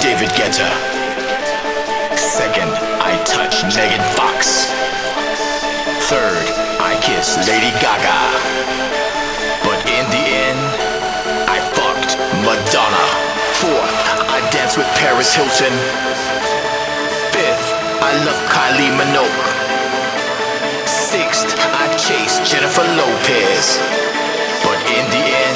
David Guetta. Second, I touch Megan Fox. Third, I kiss Lady Gaga. But in the end, I fucked Madonna. Fourth, I dance with Paris Hilton. Fifth, I love Kylie Minogue. Sixth, I chase Jennifer Lopez. But in the end,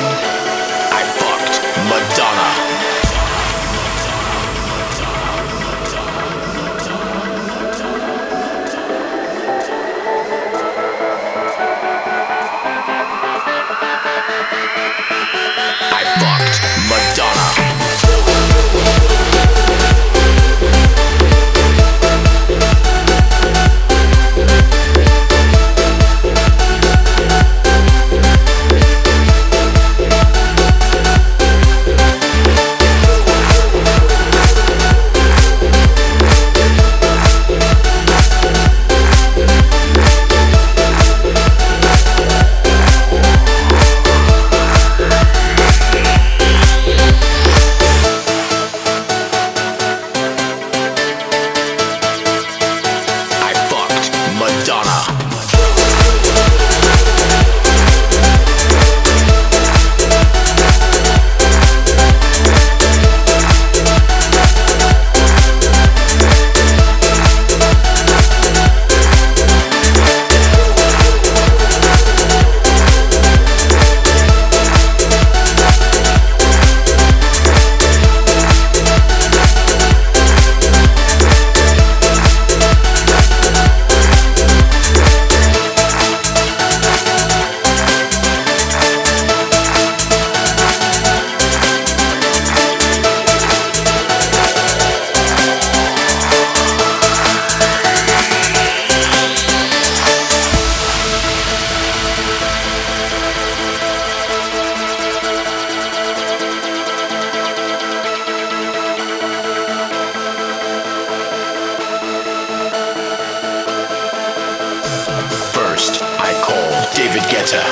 Guetta.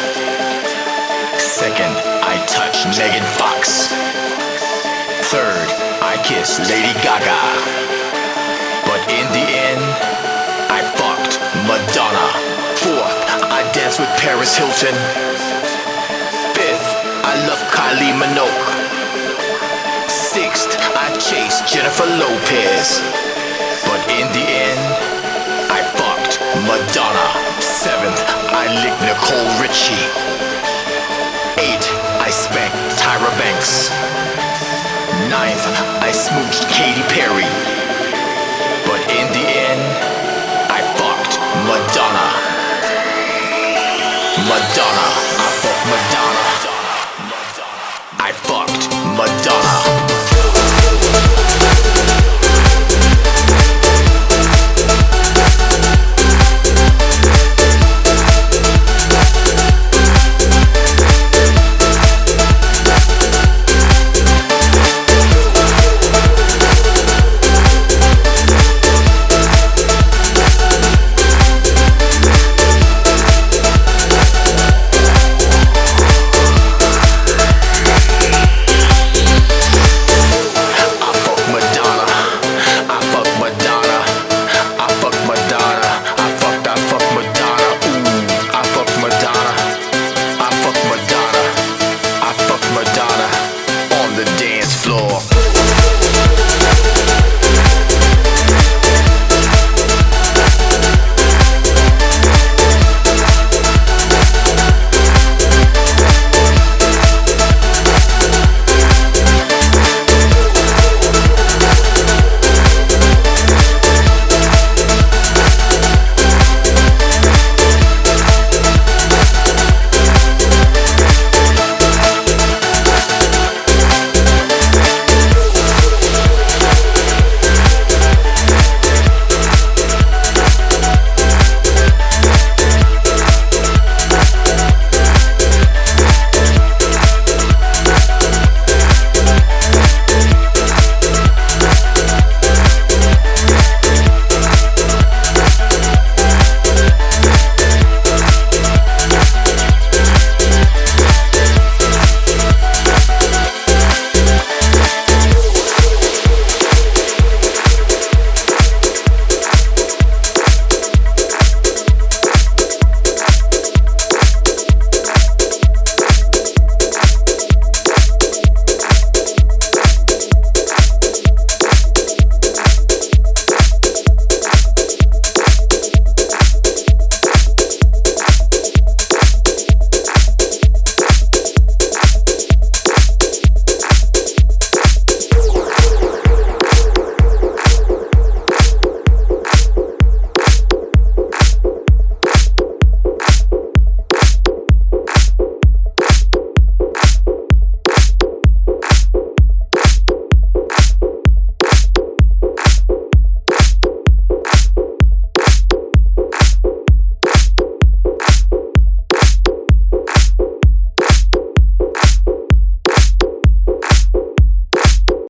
Second, I touch Megan Fox. Third, I kiss Lady Gaga. But in the end, I fucked Madonna. Fourth, I dance with Paris Hilton. Fifth, I love Kylie Minogue. Sixth, I chase Jennifer Lopez. But in the Licked Nicole Richie. Eight, I spanked Tyra Banks. Ninth, I smooched Katy Perry.